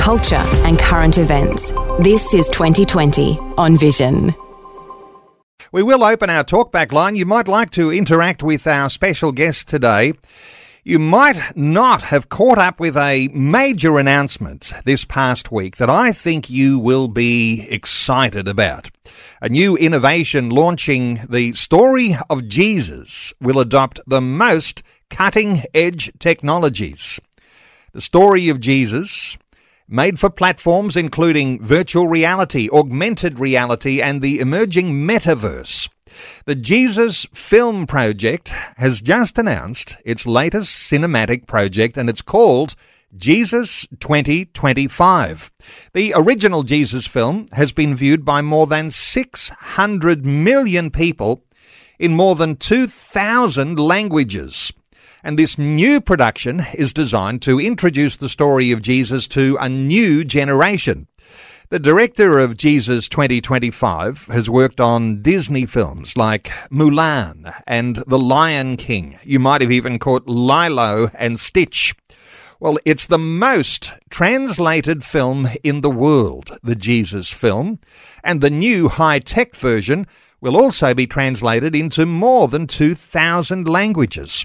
culture, and current events. This is 2020 on Vision. We will open our talkback line. You might like to interact with our special guest today. You might not have caught up with a major announcement this past week that I think you will be excited about. A new innovation launching the story of Jesus will adopt the most cutting edge technologies. The story of Jesus made for platforms including virtual reality, augmented reality, and the emerging metaverse. The Jesus Film Project has just announced its latest cinematic project, and it's called Jesus 2025. The original Jesus film has been viewed by more than 600 million people in more than 2,000 languages. And this new production is designed to introduce the story of Jesus to a new generation. The director of Jesus 2025 has worked on Disney films like Mulan and The Lion King. You might have even caught Lilo and Stitch. Well, it's the most translated film in the world, the Jesus film, and the new high tech version will also be translated into more than 2,000 languages.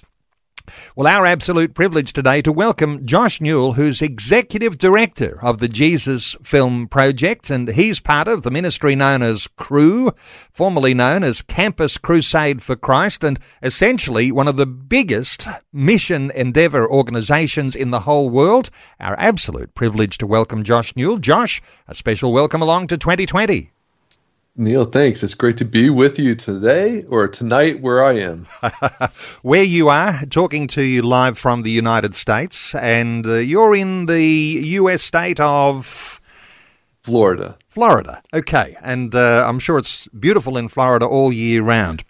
Well, our absolute privilege today to welcome Josh Newell, who's Executive Director of the Jesus Film Project, and he's part of the ministry known as Cru, formerly known as Campus Crusade for Christ, and essentially one of the biggest mission endeavor organizations in the whole world. Our absolute privilege to welcome Josh Newell. Josh, a special welcome along to 2020. Neil, thanks. It's great to be with you today or tonight where I am. where you are, talking to you live from the United States, and uh, you're in the US state of Florida. Florida. Okay. And uh, I'm sure it's beautiful in Florida all year round.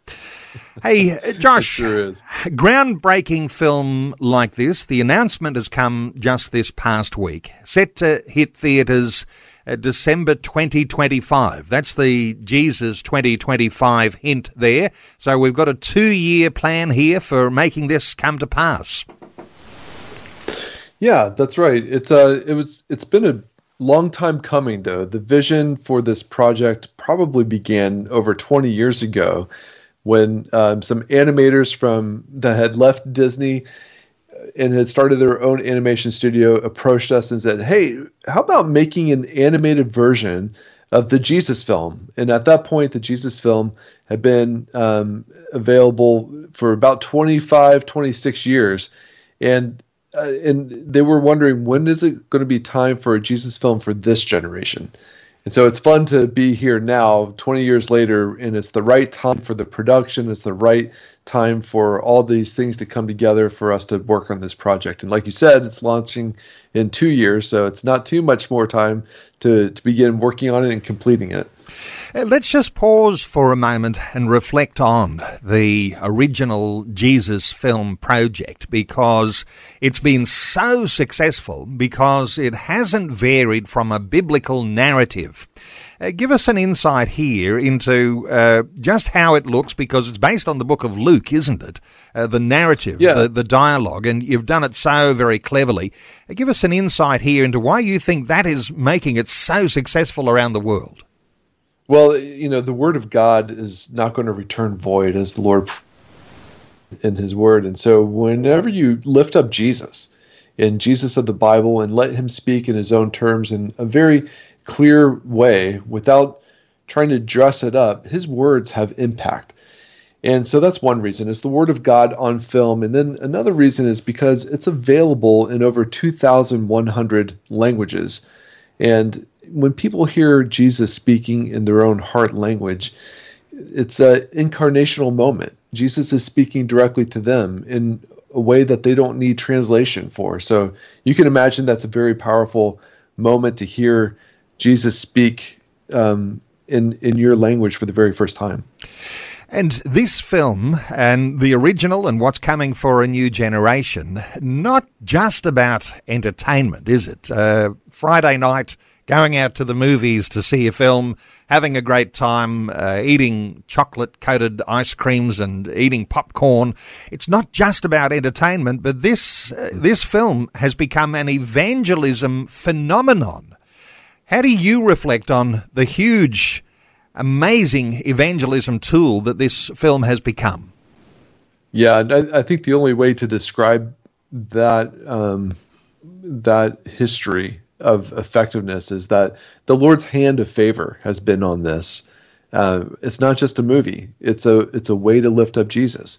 Hey, uh, Josh, sure groundbreaking film like this, the announcement has come just this past week, set to hit theatres uh, December 2025. That's the Jesus 2025 hint there. So we've got a two year plan here for making this come to pass. Yeah, that's right. It's uh, it was it's been a long time coming though. The vision for this project probably began over 20 years ago when um, some animators from that had left Disney and had started their own animation studio approached us and said, "Hey, how about making an animated version of the Jesus film?" And at that point, the Jesus film had been um, available for about 25, 26 years, and uh, and they were wondering when is it going to be time for a Jesus film for this generation. And so it's fun to be here now, 20 years later, and it's the right time for the production. It's the right time for all these things to come together for us to work on this project. And like you said, it's launching in two years, so it's not too much more time to, to begin working on it and completing it. Uh, let's just pause for a moment and reflect on the original Jesus film project because it's been so successful because it hasn't varied from a biblical narrative. Uh, give us an insight here into uh, just how it looks because it's based on the book of Luke, isn't it? Uh, the narrative, yeah. the, the dialogue, and you've done it so very cleverly. Uh, give us an insight here into why you think that is making it so successful around the world. Well, you know, the word of God is not going to return void as the Lord in his word. And so whenever you lift up Jesus in Jesus of the Bible and let him speak in his own terms in a very clear way without trying to dress it up, his words have impact. And so that's one reason. It's the Word of God on film. And then another reason is because it's available in over 2,100 languages. And when people hear Jesus speaking in their own heart language, it's an incarnational moment. Jesus is speaking directly to them in a way that they don't need translation for. So you can imagine that's a very powerful moment to hear Jesus speak um, in in your language for the very first time. And this film and the original and what's coming for a new generation, not just about entertainment, is it? Uh, Friday night, going out to the movies to see a film, having a great time, uh, eating chocolate coated ice creams and eating popcorn. It's not just about entertainment, but this, uh, this film has become an evangelism phenomenon. How do you reflect on the huge amazing evangelism tool that this film has become. Yeah, I, I think the only way to describe that um, that history of effectiveness is that the Lord's hand of favor has been on this. Uh, it's not just a movie; it's a it's a way to lift up Jesus.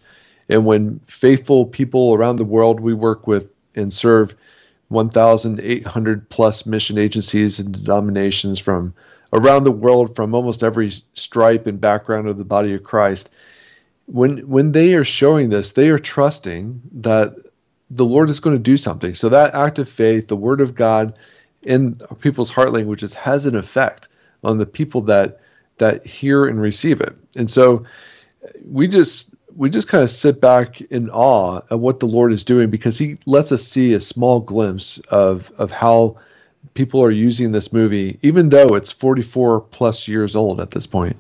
And when faithful people around the world we work with and serve 1,800 plus mission agencies and denominations from around the world from almost every stripe and background of the body of Christ. When when they are showing this, they are trusting that the Lord is going to do something. So that act of faith, the word of God in people's heart languages has an effect on the people that that hear and receive it. And so we just we just kind of sit back in awe at what the Lord is doing because he lets us see a small glimpse of of how people are using this movie, even though it's 44 plus years old at this point.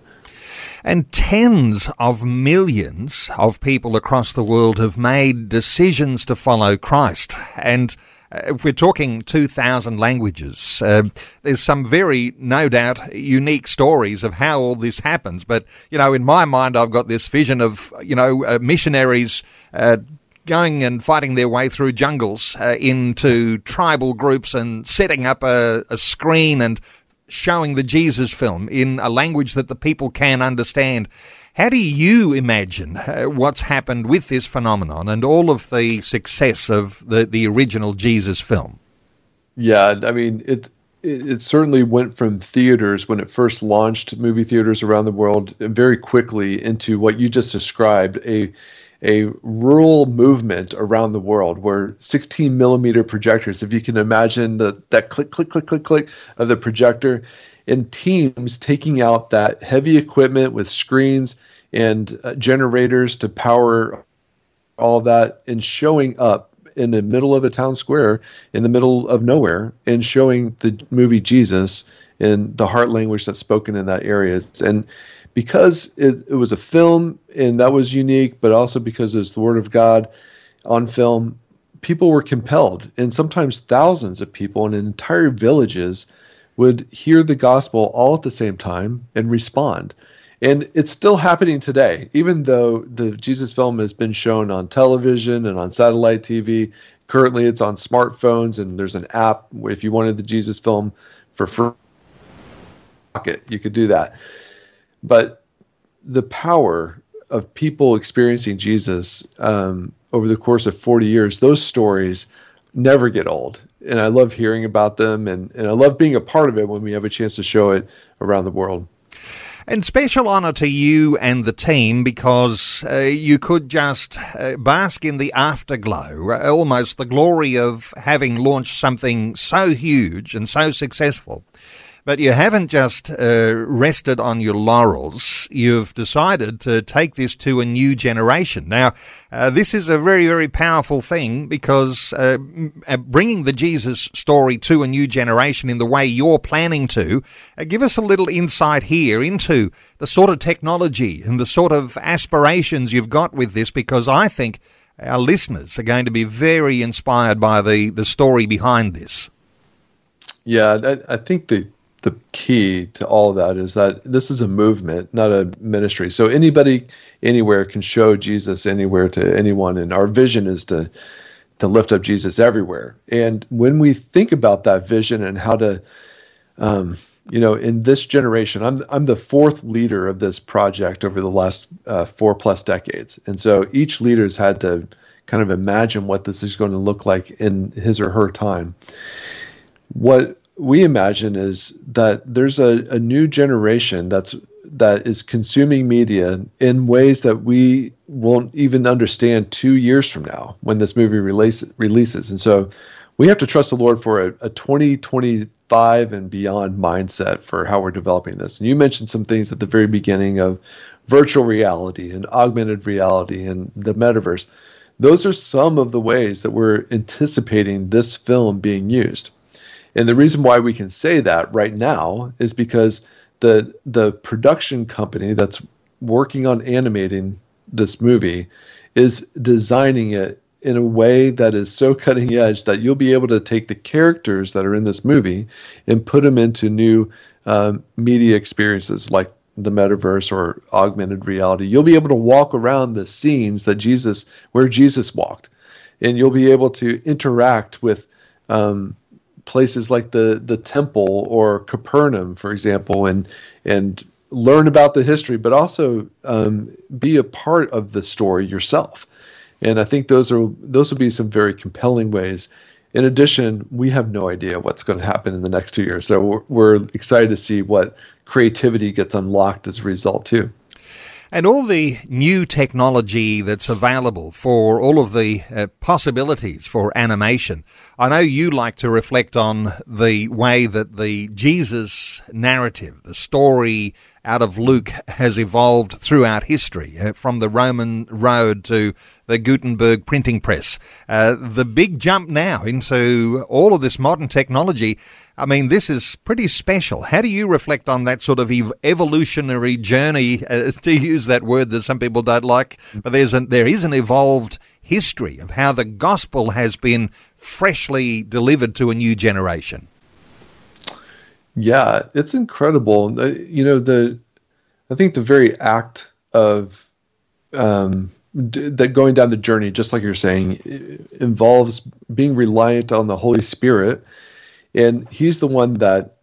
And tens of millions of people across the world have made decisions to follow Christ. And if we're talking 2,000 languages, uh, there's some very, no doubt, unique stories of how all this happens. But, you know, in my mind, I've got this vision of, you know, uh, missionaries uh, going and fighting their way through jungles uh, into tribal groups and setting up a, a screen and showing the Jesus film in a language that the people can understand. How do you imagine uh, what's happened with this phenomenon and all of the success of the, the original Jesus film? Yeah, I mean, it, it, it certainly went from theaters when it first launched, movie theaters around the world, very quickly into what you just described a a rural movement around the world where 16 millimeter projectors, if you can imagine the, that click, click, click, click, click of the projector, and teams taking out that heavy equipment with screens and uh, generators to power all that and showing up in the middle of a town square in the middle of nowhere and showing the movie Jesus in the heart language that's spoken in that area. And because it, it was a film and that was unique, but also because it's the Word of God on film, people were compelled, and sometimes thousands of people in entire villages would hear the gospel all at the same time and respond. And it's still happening today, even though the Jesus film has been shown on television and on satellite TV. Currently, it's on smartphones, and there's an app. If you wanted the Jesus film for free, you could do that. But the power of people experiencing Jesus um, over the course of 40 years, those stories never get old. And I love hearing about them, and, and I love being a part of it when we have a chance to show it around the world. And special honour to you and the team because uh, you could just uh, bask in the afterglow, uh, almost the glory of having launched something so huge and so successful. But you haven't just uh, rested on your laurels. You've decided to take this to a new generation. Now, uh, this is a very, very powerful thing because uh, uh bringing the Jesus story to a new generation in the way you're planning to, uh, give us a little insight here into the sort of technology and the sort of aspirations you've got with this because I think our listeners are going to be very inspired by the, the story behind this. Yeah, I, I think the the key to all of that is that this is a movement, not a ministry. So anybody anywhere can show Jesus anywhere to anyone, and our vision is to to lift up Jesus everywhere. And when we think about that vision and how to, um, you know, in this generation, I'm I'm the fourth leader of this project over the last uh, four plus decades, and so each leader's had to kind of imagine what this is going to look like in his or her time. What we imagine is that there's a, a new generation that's that is consuming media in ways that we won't even understand two years from now when this movie release, releases. And so we have to trust the Lord for a, a 2025 and beyond mindset for how we're developing this. And you mentioned some things at the very beginning of virtual reality and augmented reality and the metaverse. Those are some of the ways that we're anticipating this film being used. And the reason why we can say that right now is because the the production company that's working on animating this movie is designing it in a way that is so cutting edge that you'll be able to take the characters that are in this movie and put them into new um, media experiences like the metaverse or augmented reality. You'll be able to walk around the scenes that Jesus, where Jesus walked, and you'll be able to interact with um, places like the the temple or Capernaum, for example, and and learn about the history, but also um, be a part of the story yourself. And I think those are those would be some very compelling ways. In addition, we have no idea what's going to happen in the next two years, so we're, we're excited to see what creativity gets unlocked as a result too. And all the new technology that's available for all of the uh, possibilities for animation. I know you like to reflect on the way that the Jesus narrative, the story out of Luke, has evolved throughout history, uh, from the Roman road to the Gutenberg printing press. Uh, the big jump now into all of this modern technology I mean, this is pretty special. How do you reflect on that sort of ev- evolutionary journey, uh, to use that word that some people don't like? But there's an, there is an evolved history of how the gospel has been freshly delivered to a new generation. Yeah, it's incredible. Uh, you know, the I think the very act of um, that going down the journey, just like you're saying, involves being reliant on the Holy Spirit. And he's the one that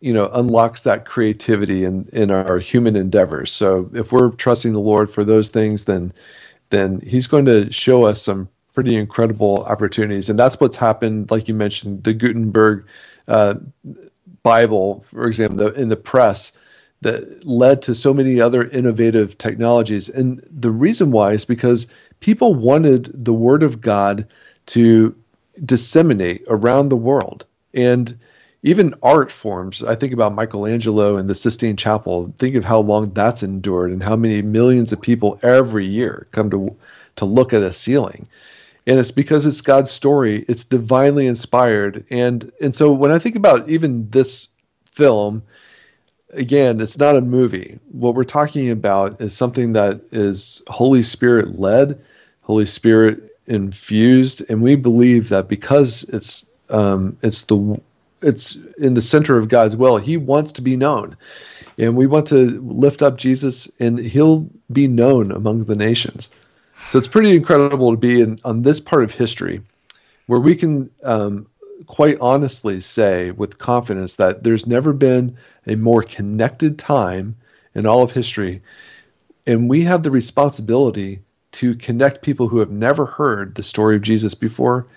you know unlocks that creativity in in our human endeavors. So if we're trusting the lord for those things then then he's going to show us some pretty incredible opportunities. And that's what's happened like you mentioned the gutenberg uh, bible for example in the press that led to so many other innovative technologies and the reason why is because people wanted the word of god to disseminate around the world and even art forms. I think about Michelangelo and the Sistine Chapel. Think of how long that's endured and how many millions of people every year come to to look at a ceiling. And it's because it's God's story. It's divinely inspired. And and so when I think about even this film, again, it's not a movie. What we're talking about is something that is Holy Spirit led, Holy Spirit infused, and we believe that because it's um, it's the it's in the center of God's will. He wants to be known, and we want to lift up Jesus, and He'll be known among the nations. So it's pretty incredible to be in on this part of history, where we can um, quite honestly say with confidence that there's never been a more connected time in all of history, and we have the responsibility to connect people who have never heard the story of Jesus before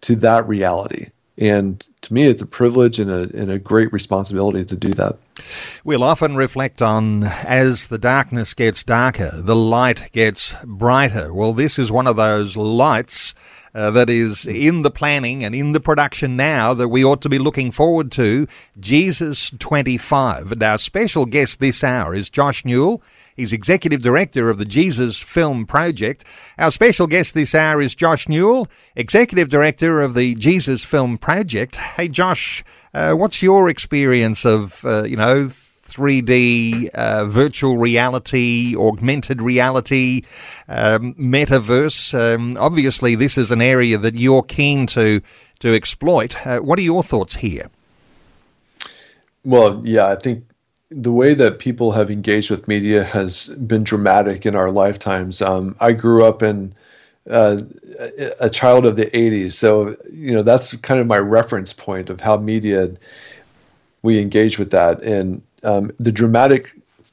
to that reality. And to me, it's a privilege and a, and a great responsibility to do that. We'll often reflect on as the darkness gets darker, the light gets brighter. Well, this is one of those lights. Uh, that is in the planning and in the production now that we ought to be looking forward to. Jesus 25. And our special guest this hour is Josh Newell. He's Executive Director of the Jesus Film Project. Our special guest this hour is Josh Newell, Executive Director of the Jesus Film Project. Hey, Josh, uh, what's your experience of, uh, you know, 3D, uh, virtual reality, augmented reality, um, metaverse. Um, obviously, this is an area that you're keen to to exploit. Uh, what are your thoughts here? Well, yeah, I think the way that people have engaged with media has been dramatic in our lifetimes. Um, I grew up in uh, a child of the 80s, so you know that's kind of my reference point of how media we engage with that, and um, the dramatic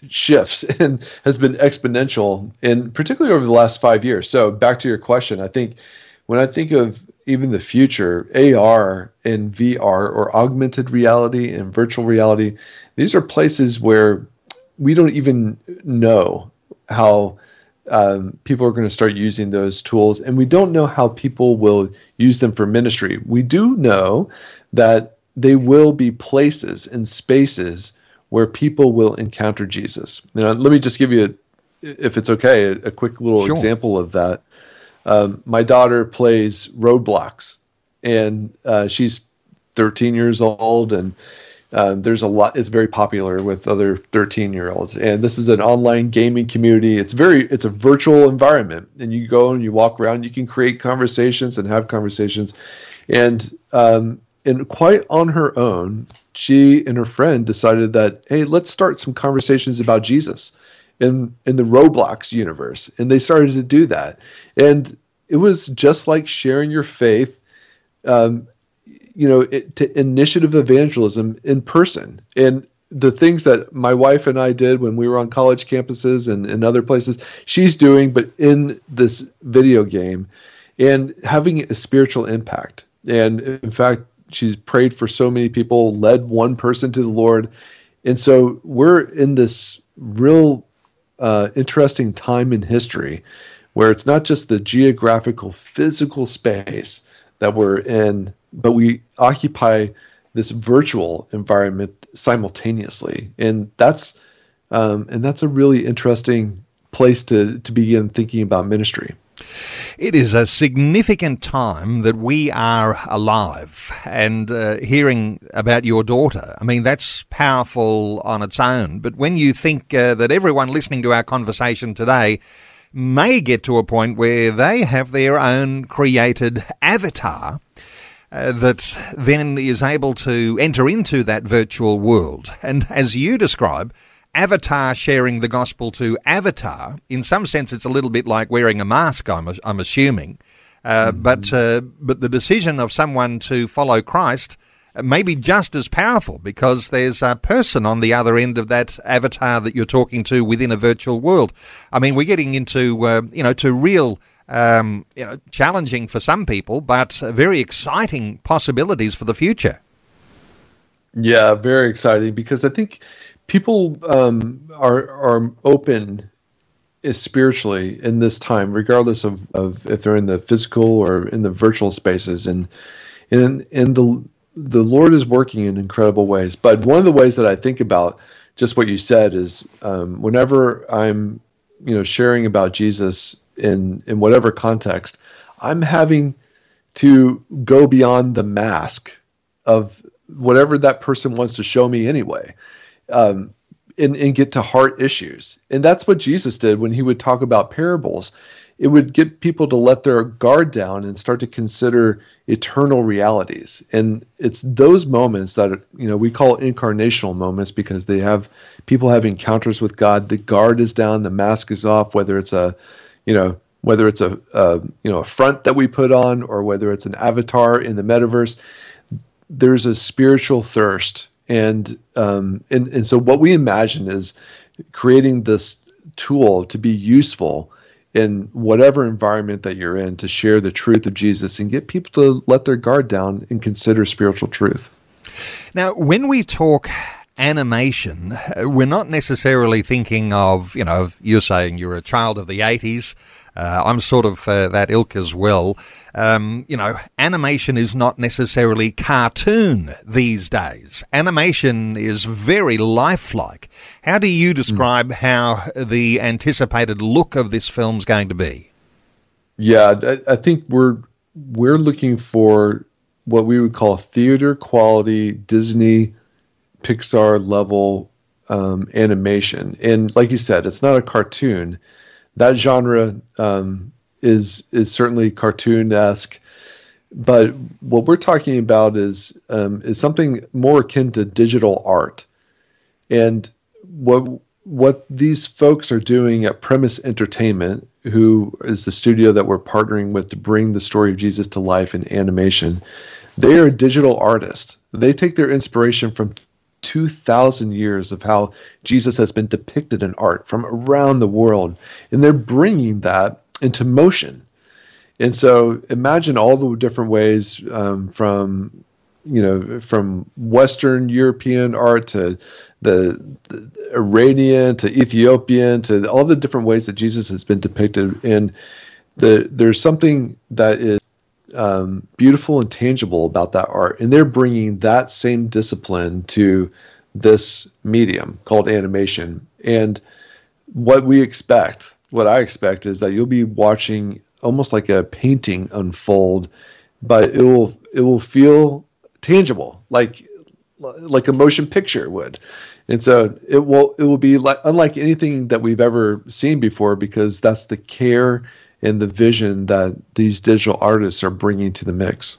shifts and has been exponential, and particularly over the last five years. So back to your question, I think when I think of even the future, AR and VR or augmented reality and virtual reality these are places where we don't even know how um, people are going to start using those tools, and we don't know how people will use them for ministry. We do know that they will be places and spaces where people will encounter Jesus. Now, let me just give you, a, if it's okay, a, a quick little sure. example of that. Um, my daughter plays Roblox, and uh, she's 13 years old, and uh, there's a lot. It's very popular with other 13 year olds, and this is an online gaming community. It's very, it's a virtual environment, and you go and you walk around. You can create conversations and have conversations, and um, and quite on her own, she and her friend decided that hey, let's start some conversations about Jesus in in the Roblox universe, and they started to do that, and it was just like sharing your faith. Um, you know, it, to initiative evangelism in person. And the things that my wife and I did when we were on college campuses and, and other places, she's doing, but in this video game and having a spiritual impact. And in fact, she's prayed for so many people, led one person to the Lord. And so we're in this real uh, interesting time in history where it's not just the geographical, physical space that we're in but we occupy this virtual environment simultaneously, and that's um, and that's a really interesting place to to begin thinking about ministry. It is a significant time that we are alive and uh, hearing about your daughter. I mean, that's powerful on its own. But when you think uh, that everyone listening to our conversation today may get to a point where they have their own created avatar, uh, that then is able to enter into that virtual world. And as you describe, Avatar sharing the gospel to Avatar, in some sense, it's a little bit like wearing a mask, I'm, I'm assuming. Uh, mm-hmm. But uh, but the decision of someone to follow Christ may be just as powerful because there's a person on the other end of that avatar that you're talking to within a virtual world. I mean, we're getting into uh, you know to real um, you know, challenging for some people, but very exciting possibilities for the future. Yeah, very exciting because I think people um, are are open spiritually in this time, regardless of, of if they're in the physical or in the virtual spaces, and and and the the Lord is working in incredible ways. But one of the ways that I think about just what you said is um, whenever I'm you know sharing about Jesus in in whatever context, I'm having to go beyond the mask of whatever that person wants to show me anyway. Um, and, and get to heart issues. And that's what Jesus did when he would talk about parables. It would get people to let their guard down and start to consider eternal realities. And it's those moments that you know we call incarnational moments because they have people have encounters with God. The guard is down, the mask is off, whether it's a you know whether it's a, a you know a front that we put on or whether it's an avatar in the metaverse there's a spiritual thirst and um, and and so what we imagine is creating this tool to be useful in whatever environment that you're in to share the truth of Jesus and get people to let their guard down and consider spiritual truth. Now, when we talk animation, we're not necessarily thinking of, you know, you're saying you're a child of the 80s. Uh, I'm sort of uh, that ilk as well. Um, you know, animation is not necessarily cartoon these days. Animation is very lifelike. How do you describe mm. how the anticipated look of this film's going to be? Yeah, I, I think we're we're looking for what we would call theater quality Disney Pixar level um, animation. And like you said, it's not a cartoon. That genre um, is is certainly cartoon esque, but what we're talking about is um, is something more akin to digital art. And what what these folks are doing at Premise Entertainment, who is the studio that we're partnering with to bring the story of Jesus to life in animation, they are a digital artist. They take their inspiration from 2,000 years of how Jesus has been depicted in art from around the world. And they're bringing that into motion. And so imagine all the different ways um, from you know from Western European art to the, the Iranian to Ethiopian to all the different ways that Jesus has been depicted. And the, there's something that is um, beautiful and tangible about that art. And they're bringing that same discipline to this medium called animation. And what we expect, what I expect, is that you'll be watching almost like a painting unfold, but it will it will feel tangible, like like a motion picture would. And so it will it will be like unlike anything that we've ever seen before because that's the care and the vision that these digital artists are bringing to the mix.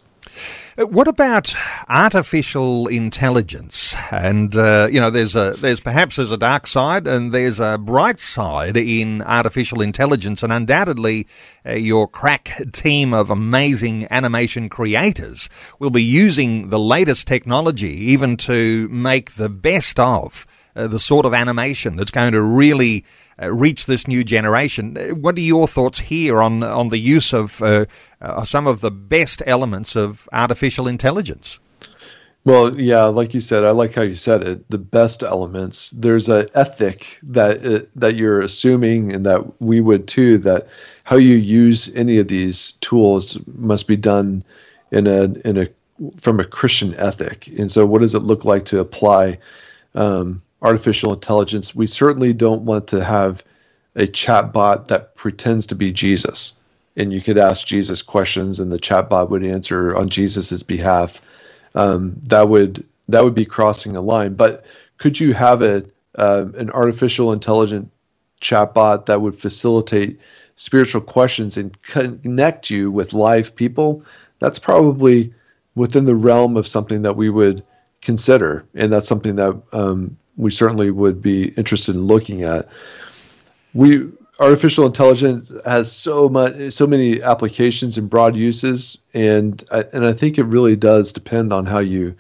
Uh, what about artificial intelligence? And uh, you know, there's a there's perhaps there's a dark side and there's a bright side in artificial intelligence, and undoubtedly, uh, your crack team of amazing animation creators will be using the latest technology even to make the best of uh, the sort of animation that's going to really reach this new generation. Uh, what are your thoughts here on on the use of uh, uh, some of the best elements of artificial intelligence? Well, yeah, like you said, I like how you said it. The best elements. There's an ethic that uh, that you're assuming, and that we would too. That how you use any of these tools must be done in a in a from a Christian ethic. And so, what does it look like to apply um, artificial intelligence, we certainly don't want to have a chatbot that pretends to be Jesus. And you could ask Jesus questions, and the chatbot would answer on Jesus's behalf. Um, that would that would be crossing a line. But could you have a uh, an artificial intelligent chatbot that would facilitate spiritual questions and connect you with live people? That's probably within the realm of something that we would consider, and that's something that um, we certainly would be interested in looking at. We artificial intelligence has so much, so many applications and broad uses, and I, and I think it really does depend on how you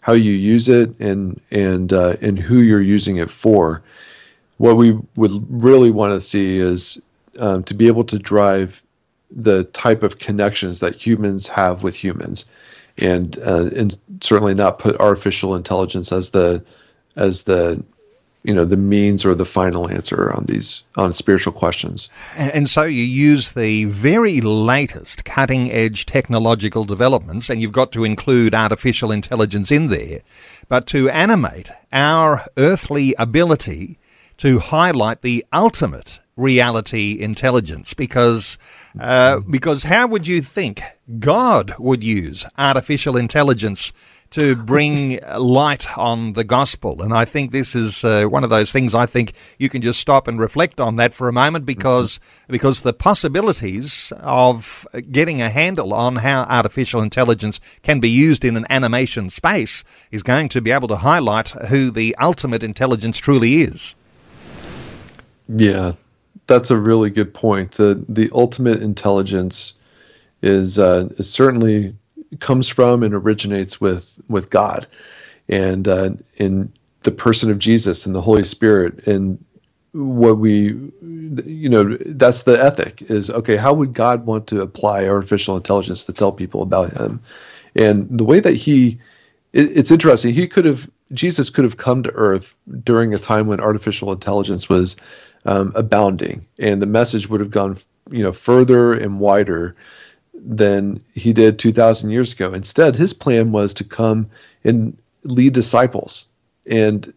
how you use it and and uh, and who you're using it for. What we would really want to see is um, to be able to drive the type of connections that humans have with humans, and uh, and certainly not put artificial intelligence as the as the you know the means or the final answer on these on spiritual questions. And so you use the very latest cutting edge technological developments and you've got to include artificial intelligence in there but to animate our earthly ability to highlight the ultimate reality intelligence because uh, because how would you think God would use artificial intelligence to bring light on the gospel. And I think this is uh, one of those things I think you can just stop and reflect on that for a moment because, mm-hmm. because the possibilities of getting a handle on how artificial intelligence can be used in an animation space is going to be able to highlight who the ultimate intelligence truly is. Yeah, that's a really good point. The, the ultimate intelligence is, uh, is certainly comes from and originates with with God, and uh, in the person of Jesus and the Holy Spirit. And what we, you know, that's the ethic is okay. How would God want to apply artificial intelligence to tell people about Him? And the way that He, it, it's interesting. He could have Jesus could have come to Earth during a time when artificial intelligence was um, abounding, and the message would have gone, you know, further and wider than he did 2,000 years ago. Instead, his plan was to come and lead disciples. And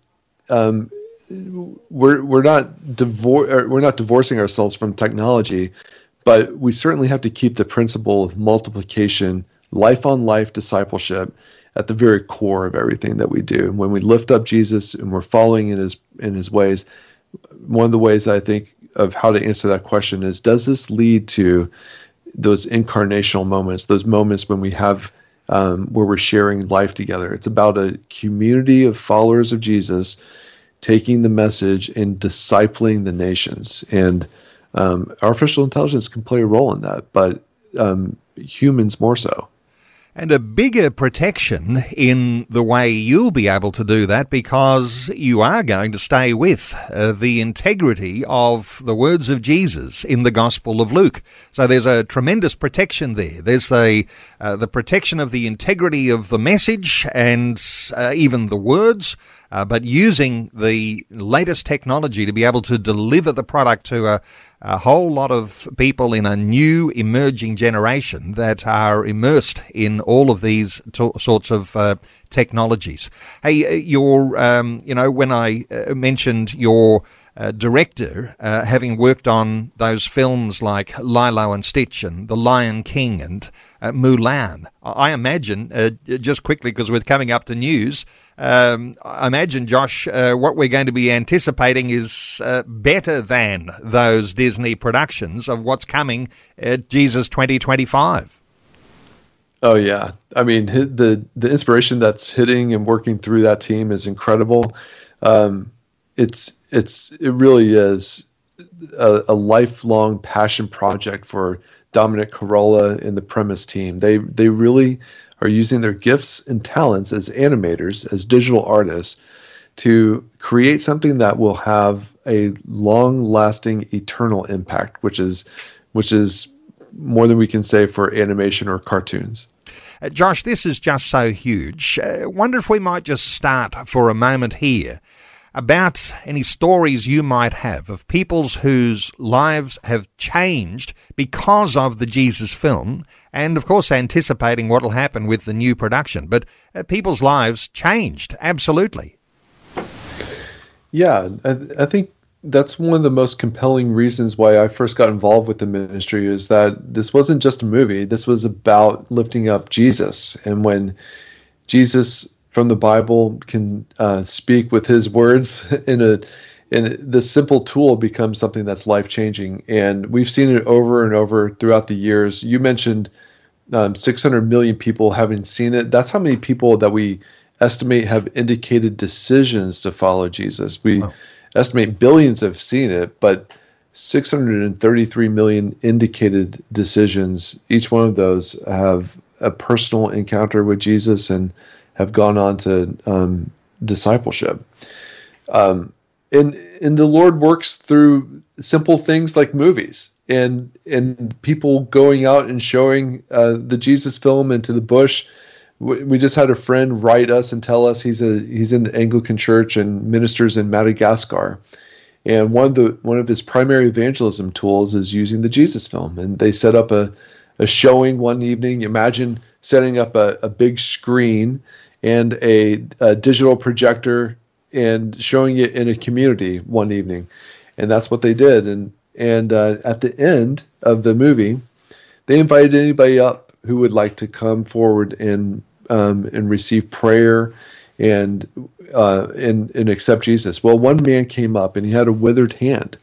um, we're we're not divor- we're not divorcing ourselves from technology, but we certainly have to keep the principle of multiplication, life on life discipleship at the very core of everything that we do. And when we lift up Jesus and we're following in his in his ways, one of the ways I think of how to answer that question is does this lead to those incarnational moments, those moments when we have um, where we're sharing life together. It's about a community of followers of Jesus taking the message and discipling the nations. And um, artificial intelligence can play a role in that, but um, humans more so and a bigger protection in the way you'll be able to do that because you are going to stay with uh, the integrity of the words of Jesus in the Gospel of Luke. So there's a tremendous protection there. There's a, uh, the protection of the integrity of the message and uh, even the words. uh, but using the latest technology to be able to deliver the product to a, a whole lot of people in a new emerging generation that are immersed in all of these sorts of uh, technologies. Hey, uh, your, um, you know, when I uh, mentioned your uh, director, uh, having worked on those films like Lilo and Stitch and The Lion King and uh, Mulan, I imagine, uh, just quickly because we're coming up to news, um, I imagine, Josh, uh, what we're going to be anticipating is better than those Disney productions of what's coming at Jesus 2025. Oh yeah, I mean the the inspiration that's hitting and working through that team is incredible. Um, it's it's it really is a, a, lifelong passion project for Dominic Carola and the Premise team. They they really are using their gifts and talents as animators, as digital artists, to create something that will have a long-lasting, eternal impact, which is which is more than we can say for animation or cartoons. Uh, Josh, this is just so huge. Uh, wonder if we might just start for a moment here about any stories you might have of peoples whose lives have changed because of the Jesus film, and of course anticipating what will happen with the new production. But uh, people's lives changed, absolutely. Yeah, I, I think that's one of the most compelling reasons why I first got involved with the ministry is that this wasn't just a movie. This was about lifting up Jesus. And when Jesus from the Bible can uh, speak with his words in a and this simple tool becomes something that's life changing. And we've seen it over and over throughout the years. You mentioned um, 600 million people having seen it. That's how many people that we estimate have indicated decisions to follow Jesus. We wow. estimate billions have seen it, but 633 million indicated decisions. Each one of those have a personal encounter with Jesus and have gone on to um, discipleship. Um, and and the Lord works through simple things like movies and and people going out and showing uh, the Jesus film into the bush. We, just had a friend write us and tell us he's a he's in the Anglican Church and ministers in Madagascar. And one of the one of his primary evangelism tools is using the Jesus film. And they set up a, a showing one evening. Imagine setting up a, a big screen and a, a digital projector and showing it in a community one evening, and that's what they did. And and uh, at the end of the movie, they invited anybody up who would like to come forward and um, and receive prayer and uh, and and accept Jesus. Well, one man came up and he had a withered hand,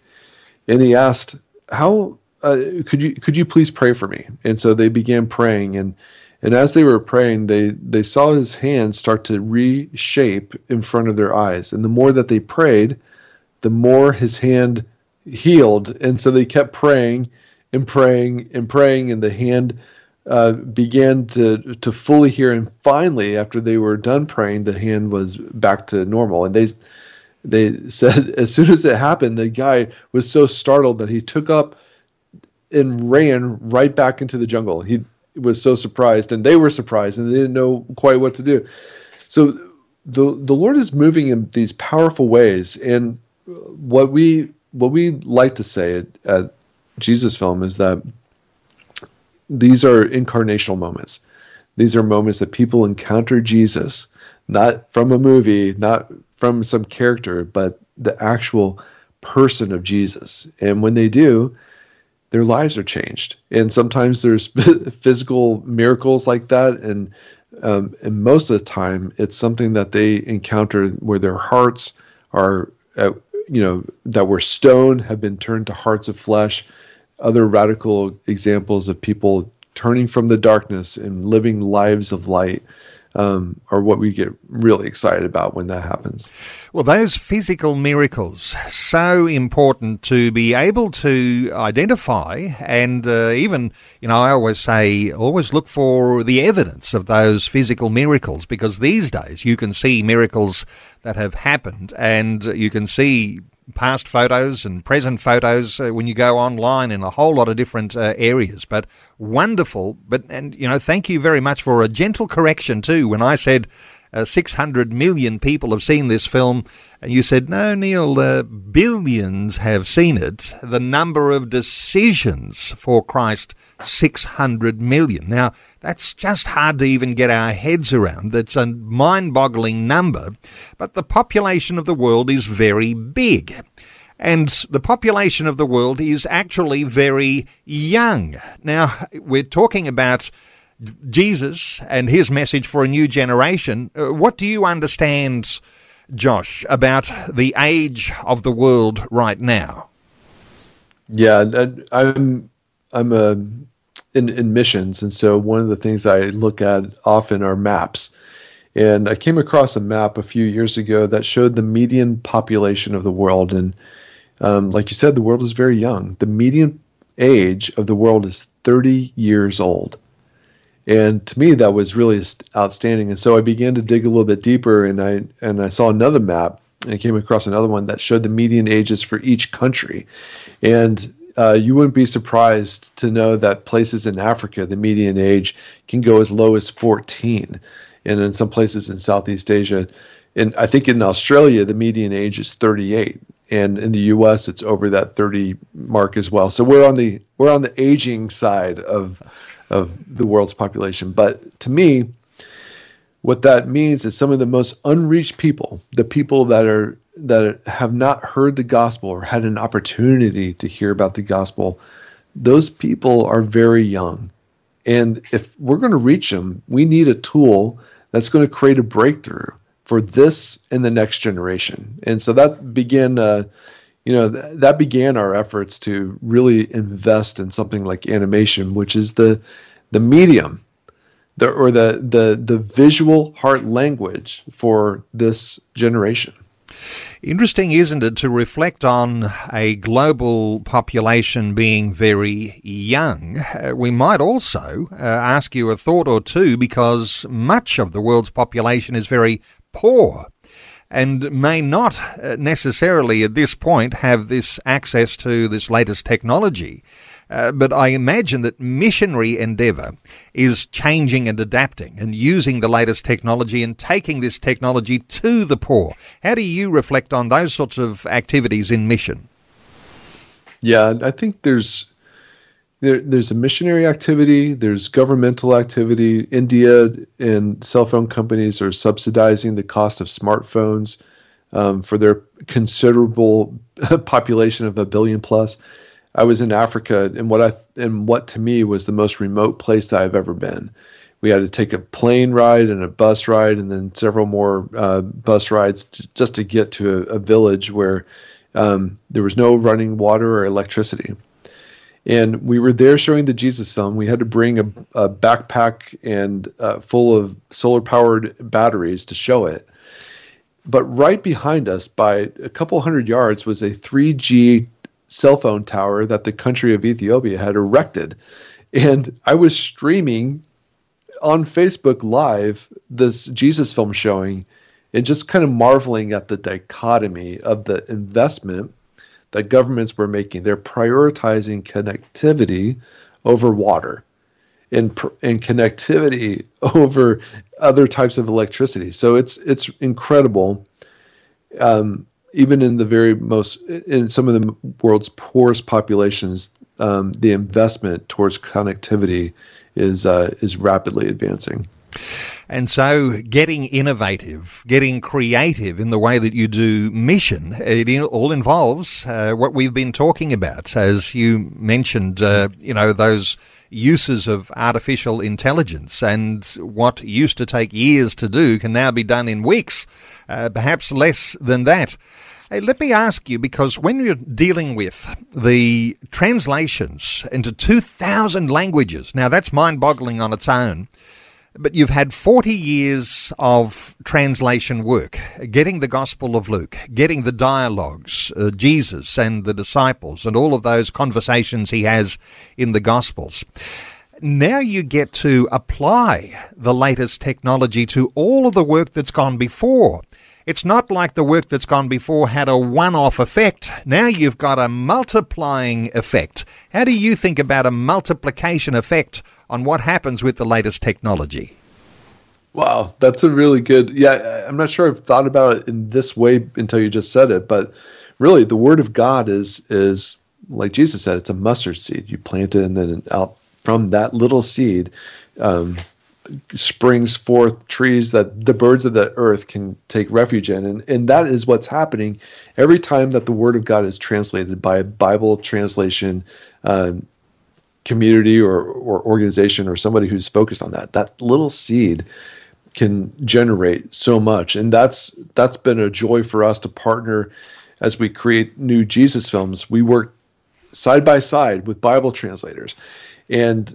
and he asked, "How uh, could you could you please pray for me?" And so they began praying and and as they were praying, they, they saw his hand start to reshape in front of their eyes. And the more that they prayed, the more his hand healed. And so they kept praying and praying and praying, and the hand uh, began to, to fully hear. And finally, after they were done praying, the hand was back to normal. And they, they said as soon as it happened, the guy was so startled that he took up and ran right back into the jungle. He was so surprised, and they were surprised, and they didn't know quite what to do. So the the Lord is moving in these powerful ways, and what we what we like to say at, at Jesus Film is that these are incarnational moments. These are moments that people encounter Jesus, not from a movie, not from some character, but the actual person of Jesus. And when they do, their lives are changed. And sometimes there's physical miracles like that, and um, and most of the time it's something that they encounter where their hearts are, uh, you know, that were stone have been turned to hearts of flesh. Other radical examples of people turning from the darkness and living lives of light um, are what we get really excited about when that happens. Well, those physical miracles, so important to be able to identify and uh, even, you know, I always say, always look for the evidence of those physical miracles because these days you can see miracles that have happened and you can see past photos and present photos uh, when you go online in a whole lot of different uh, areas. But wonderful. But and you know, thank you very much for a gentle correction too. When I said uh, 600 million people have seen this film. And you said, no, Neil, uh, billions have seen it. The number of decisions for Christ, 600 million. Now, that's just hard to even get our heads around. That's a mind boggling number. But the population of the world is very big. And the population of the world is actually very young. Now, we're talking about Jesus and his message for a new generation. Uh, what do you understand, Josh, about the age of the world right now? Yeah, I'm I'm a in, in missions, and so one of the things I look at often are maps. And I came across a map a few years ago that showed the median population of the world. And um, like you said, the world is very young. The median age of the world is 30 years old. And to me, that was really outstanding. And so I began to dig a little bit deeper, and I and I saw another map and I came across another one that showed the median ages for each country. And uh, you wouldn't be surprised to know that places in Africa, the median age can go as low as 14. And in some places in Southeast Asia, and I think in Australia, the median age is 38. And in the U.S., it's over that 30 mark as well. So we're on the we're on the aging side of of the world's population. But to me, what that means is some of the most unreached people, the people that are that have not heard the gospel or had an opportunity to hear about the gospel, those people are very young. And if we're going to reach them, we need a tool that's going to create a breakthrough for this and the next generation. And so that began uh, you know th- that began our efforts to really invest in something like animation, which is the the medium, the or the the the visual heart language for this generation. Interesting, isn't it, to reflect on a global population being very young? Uh, we might also uh, ask you a thought or two because much of the world's population is very poor and may not uh, necessarily at this point have this access to this latest technology. Uh, but I imagine that missionary endeavour is changing and adapting and using the latest technology and taking this technology to the poor. How do you reflect on those sorts of activities in mission? Yeah, I think there's there, there's a missionary activity, there's governmental activity. India and cell phone companies are subsidizing the cost of smartphones um, for their considerable population of a billion plus. I was in Africa, and what I and what to me was the most remote place that I've ever been. We had to take a plane ride and a bus ride, and then several more uh, bus rides to, just to get to a, a village where um, there was no running water or electricity and we were there showing the Jesus film. We had to bring a, a backpack and uh, full of solar powered batteries to show it. But right behind us, by a couple hundred yards, was a 3G cell phone tower that the country of Ethiopia had erected. And I was streaming on Facebook Live this Jesus film showing and just kind of marveling at the dichotomy of the investment that governments were making. They're prioritizing connectivity over water and, and connectivity over other types of electricity. So it's it's incredible. Um, even in the very most in some of the world's poorest populations, um, the investment towards connectivity is uh, is rapidly advancing. And so, getting innovative, getting creative in the way that you do mission, it all involves uh, what we've been talking about. As you mentioned, uh, you know, those uses of artificial intelligence and what used to take years to do can now be done in weeks, uh, perhaps less than that. Hey, let me ask you because when you're dealing with the translations into 2,000 languages, now that's mind boggling on its own. But you've had 40 years of translation work, getting the Gospel of Luke, getting the dialogues, uh, Jesus and the disciples, and all of those conversations he has in the Gospels. Now you get to apply the latest technology to all of the work that's gone before. It's not like the work that's gone before had a one off effect. Now you've got a multiplying effect. How do you think about a multiplication effect on what happens with the latest technology? Wow, that's a really good. Yeah, I'm not sure I've thought about it in this way until you just said it, but really, the Word of God is is like Jesus said, it's a mustard seed. You plant it, and then out from that little seed um, springs forth trees that the birds of the earth can take refuge in, and and that is what's happening every time that the Word of God is translated by a Bible translation. Uh, community or, or organization or somebody who's focused on that that little seed can generate so much. And that's that's been a joy for us to partner as we create new jesus films. We work side by side with bible translators. And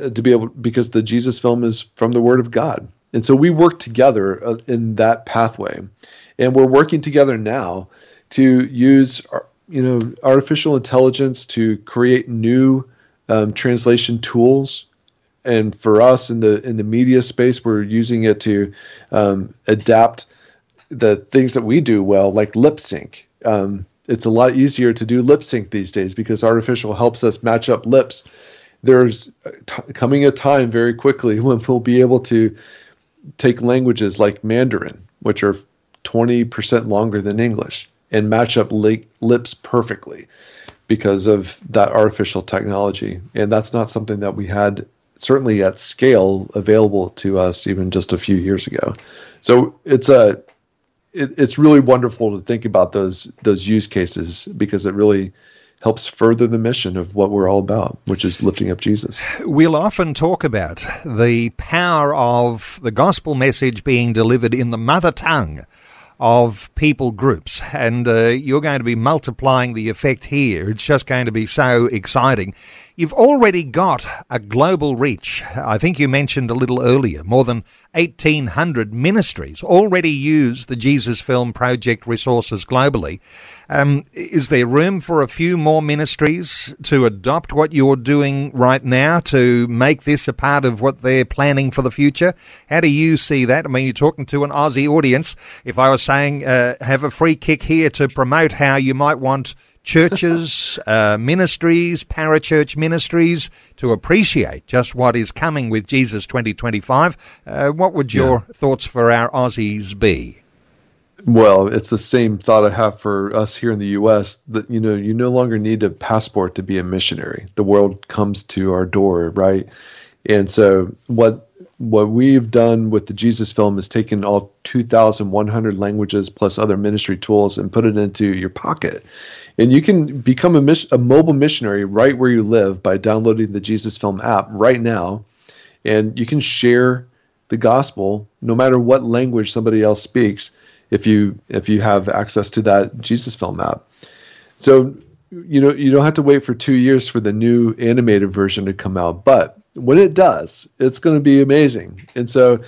uh, to be able because the jesus film is from the word of god and so we work together uh, in that pathway and we're working together now to use uh, you know artificial intelligence to create new um, translation tools and for us in the in the media space, we're using it to um, adapt the things that we do well, like lip sync. Um, it's a lot easier to do lip sync these days because artificial helps us match up lips. There's t- coming a time very quickly when we'll be able to take languages like Mandarin, which are 20% longer than English, and match up li- lips perfectly because of that artificial technology. And that's not something that we had certainly at scale available to us even just a few years ago. So it's a it, it's really wonderful to think about those those use cases because it really helps further the mission of what we're all about, which is lifting up Jesus. We'll often talk about the power of the gospel message being delivered in the mother tongue of people groups, and uh, you're going to be multiplying the effect here. It's just going to be so exciting. You've already got a global reach. I think you mentioned a little earlier, more than 1,800 ministries already use the Jesus Film Project resources globally. Um, is there room for a few more ministries to adopt what you're doing right now to make this a part of what they're planning for the future? How do you see that? I mean, you're talking to an Aussie audience. If I was saying, uh, have a free kick here to promote how you might want churches, uh, ministries, parachurch ministries to appreciate just what is coming with Jesus 2025. Uh, what would your yeah. thoughts for our Aussies be? Well, it's the same thought I have for us here in the U.S. That you know, you no longer need a passport to be a missionary. The world comes to our door, right? And so, what what we've done with the Jesus film is taken all 2,100 languages plus other ministry tools and put it into your pocket. And you can become a, a mobile missionary right where you live by downloading the Jesus Film app right now. And you can share the gospel no matter what language somebody else speaks if you if you have access to that Jesus Film app. So you know you don't have to wait for two years for the new animated version to come out, but when it does, it's going to be amazing. And so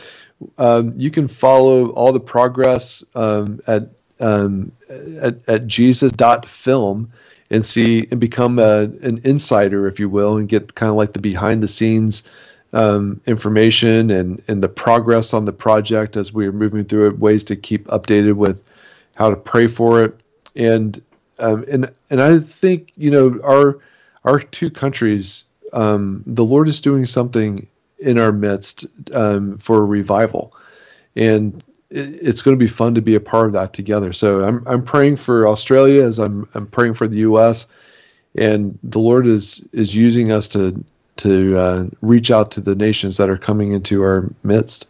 um, you can follow all the progress um, at um, at, at jesus.film and see and become a, an insider, if you will, and get kind of like the behind the scenes um, information and, and the progress on the project as we are moving through it, ways to keep updated with how to pray for it. And um, and and I think you know our our two countries, um, the Lord is doing something in our midst um, for revival, and it's going to be fun to be a part of that together. So I'm I'm praying for Australia as I'm I'm praying for the U.S. and the Lord is is using us to to uh, reach out to the nations that are coming into our midst.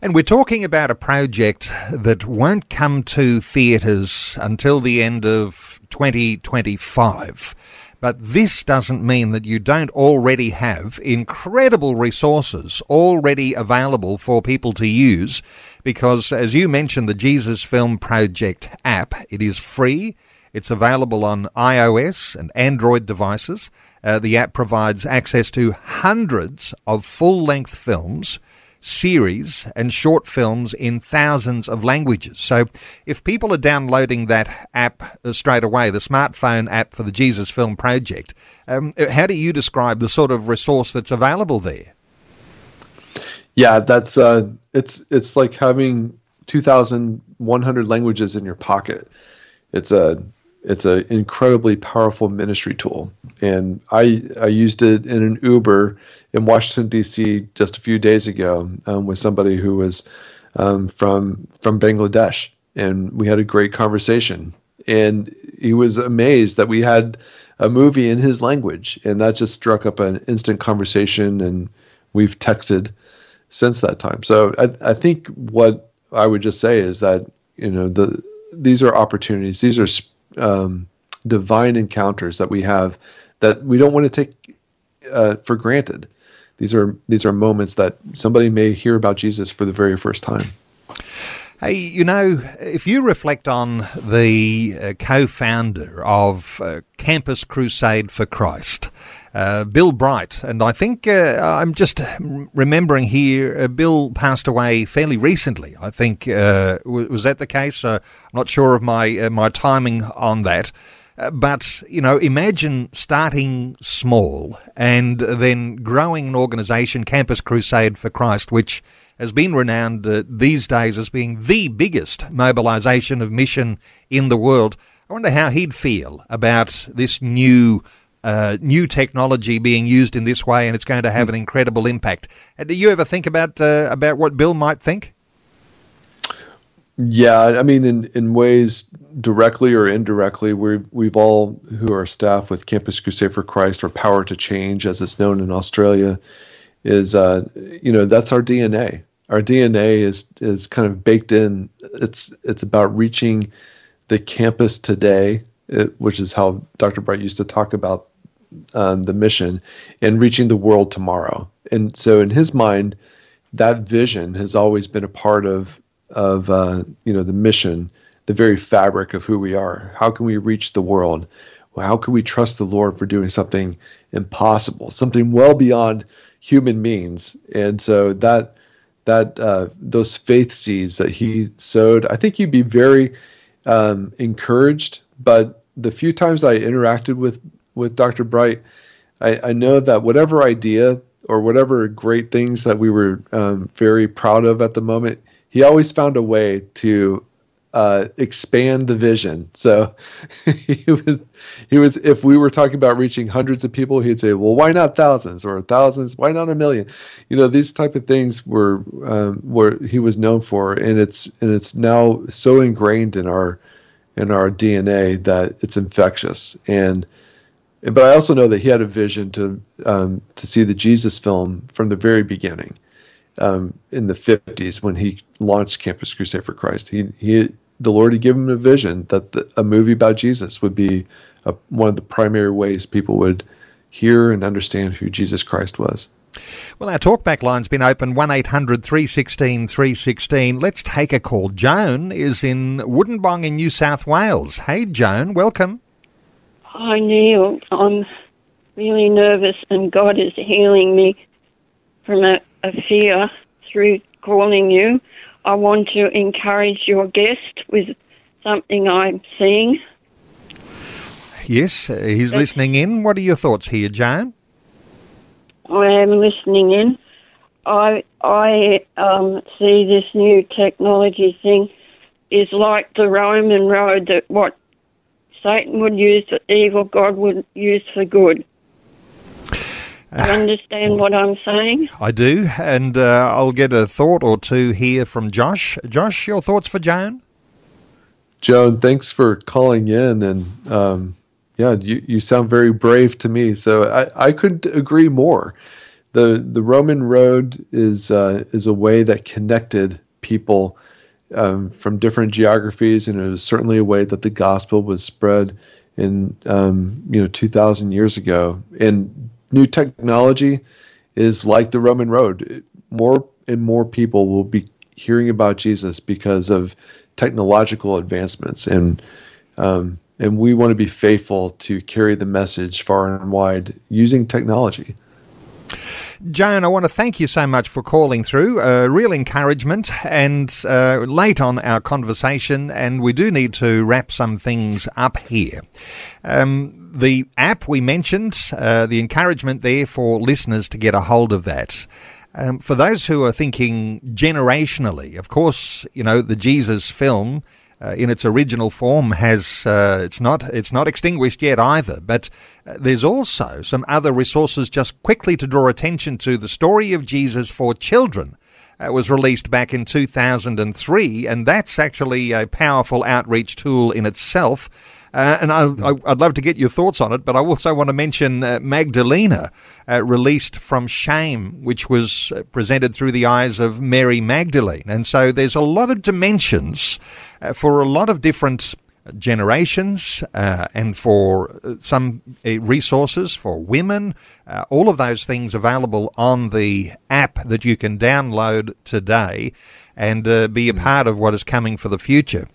And we're talking about a project that won't come to theatres until the end of 2025. But this doesn't mean that you don't already have incredible resources already available for people to use because, as you mentioned, the Jesus Film Project app, it is free. It's available on iOS and Android devices. Uh, the app provides access to hundreds of full length films series and short films in thousands of languages. So if people are downloading that app straight away, the smartphone app for the Jesus Film Project, um, how do you describe the sort of resource that's available there? Yeah, that's uh, it's it's like having 2,100 languages in your pocket. It's a it's an incredibly powerful ministry tool, and I I used it in an Uber in Washington D.C. just a few days ago um, with somebody who was um, from from Bangladesh, and we had a great conversation. And he was amazed that we had a movie in his language, and that just struck up an instant conversation. And we've texted since that time. So I, I think what I would just say is that you know the these are opportunities. These are um, divine encounters that we have that we don't want to take uh, for granted. These are these are moments that somebody may hear about Jesus for the very first time. Hey, you know, if you reflect on the uh, co-founder of uh, Campus Crusade for Christ, uh, Bill Bright, and I think uh, I'm just remembering here, uh, Bill passed away fairly recently. I think uh, was that the case? I'm not sure of my my timing on that. But, you know, imagine starting small and then growing an organisation, Campus Crusade for Christ, which has been renowned uh, these days as being the biggest mobilisation of mission in the world. I wonder how he'd feel about this new uh, new technology being used in this way, and it's going to have an incredible impact. Uh, do you ever think about uh, about what Bill might think? Yeah, I mean, in, in ways directly or indirectly, we we've all who are staff with Campus Crusade for Christ or Power to Change, as it's known in Australia, is uh, you know that's our DNA our DNA is is kind of baked in. It's it's about reaching the campus today, it, which is how Dr. Bright used to talk about um, the mission, and reaching the world tomorrow. And so, in his mind, that vision has always been a part of of uh, you know the mission, the very fabric of who we are. How can we reach the world? Well, how can we trust the Lord for doing something impossible, something well beyond human means? And so that that uh, those faith seeds that he sowed, I think you'd be very um, encouraged. But the few times I interacted with with Dr. Bright, I, I know that whatever idea or whatever great things that we were um, very proud of at the moment, he always found a way to uh, expand the vision. So he was, he was, if we were talking about reaching hundreds of people, he'd say, well, why not thousands or thousands? Why not a million? You know, these type of things were, um, were he was known for. And it's, and it's now so ingrained in our, in our DNA that it's infectious. And, but I also know that he had a vision to, um, to see the Jesus film from the very beginning um, in the 50s when he launched Campus Crusade for Christ. He, he, the Lord had given him a vision that the, a movie about Jesus would be a, one of the primary ways people would hear and understand who Jesus Christ was. Well, our talkback line's been open 1800 316 316. Let's take a call. Joan is in Woodenbong in New South Wales. Hey, Joan, welcome. Hi, Neil. I'm really nervous, and God is healing me from a a fear through calling you. I want to encourage your guest with something I'm seeing. Yes, uh, he's listening in. What are your thoughts here, Joan? I am listening in. I I um, see this new technology thing is like the Roman road that what Satan would use for evil, God would use for good. You understand what I'm saying? I do, and uh, I'll get a thought or two here from Josh. Josh, your thoughts for Joan? Joan, thanks for calling in, and um, yeah, you, you sound very brave to me. So I, I couldn't agree more. the The Roman road is uh, is a way that connected people um, from different geographies, and it was certainly a way that the gospel was spread in um, you know two thousand years ago. And new technology is like the Roman road. More and more people will be hearing about Jesus because of technological advancements, and um, and we want to be faithful to carry the message far and wide using technology. Joan, I want to thank you so much for calling through. Uh, real encouragement and uh, late on our conversation, and we do need to wrap some things up here. Um, the app we mentioned, uh, the encouragement there for listeners to get a hold of that. Um, for those who are thinking generationally, of course, you know, the Jesus film uh, in its original form has uh, it's not it's not extinguished yet either. But uh, there's also some other resources. Just quickly to draw attention to the story of Jesus for children. Uh, was released back in 2003, and that's actually a powerful outreach tool in itself. Uh, and I, would love to get your thoughts on it, but I also want to mention uh, Magdalena, uh, released from shame, which was uh, presented through the eyes of Mary Magdalene. And so there's a lot of dimensions uh, for a lot of different generations uh, and for some resources for women, all of those things available on the app that you can download today and be a mm. part of what is coming for the future.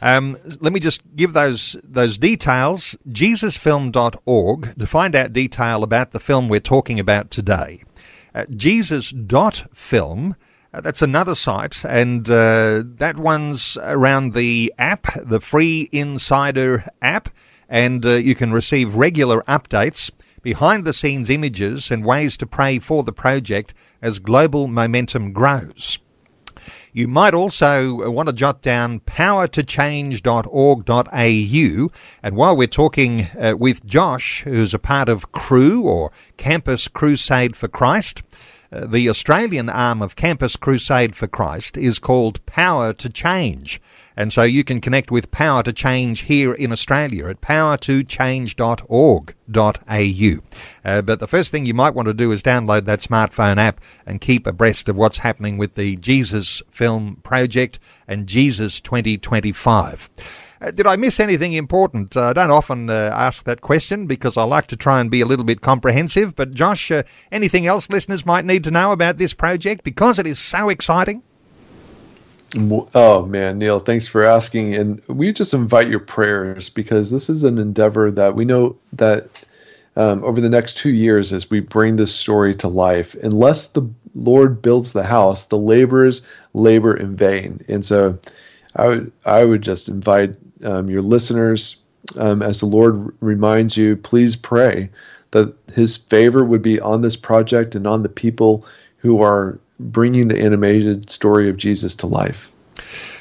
Um, let me just give those those details. JesusFilm.org to find out detail about the film we're talking about today. Uh, Jesus.film. Uh, that's another site, and uh, that one's around the app, the free Insider app, and uh, you can receive regular updates, behind the scenes images, and ways to pray for the project as global momentum grows. You might also want to jot down powertochange.org.au. And while we're talking uh, with Josh, who's a part of Cru or Campus Crusade for Christ, uh, the Australian arm of Campus Crusade for Christ is called Power to Change. And so you can connect with Power to Change here in Australia at powertochange.org.au. Uh, but the first thing you might want to do is download that smartphone app and keep abreast of what's happening with the Jesus Film Project and Jesus 2025. Uh, did I miss anything important? Uh, I don't often uh, ask that question because I like to try and be a little bit comprehensive. But, Josh, uh, anything else listeners might need to know about this project because it is so exciting? Oh man, Neil, thanks for asking. And we just invite your prayers because this is an endeavor that we know that um, over the next two years, as we bring this story to life, unless the Lord builds the house, the laborers labor in vain. And so, I would I would just invite um, your listeners, um, as the Lord reminds you, please pray that His favor would be on this project and on the people who are bringing the animated story of Jesus to life.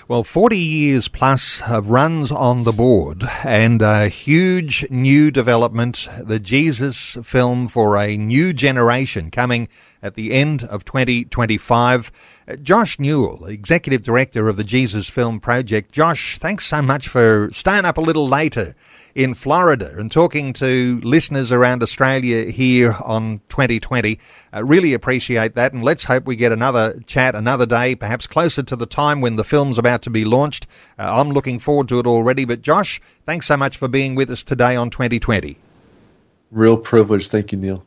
Well, 40 years plus of runs on the board and a huge new development, the Jesus film for a new generation coming at the end of 2025. Josh Newell, Executive Director of the Jesus Film Project. Josh, thanks so much for staying up a little later in Florida and talking to listeners around Australia here on 2020. I really appreciate that, and let's hope we get another chat another day, perhaps closer to the time when the film's about to be launched. Uh, I'm looking forward to it already. But Josh, thanks so much for being with us today on 2020. Real privilege. Thank you, Neil.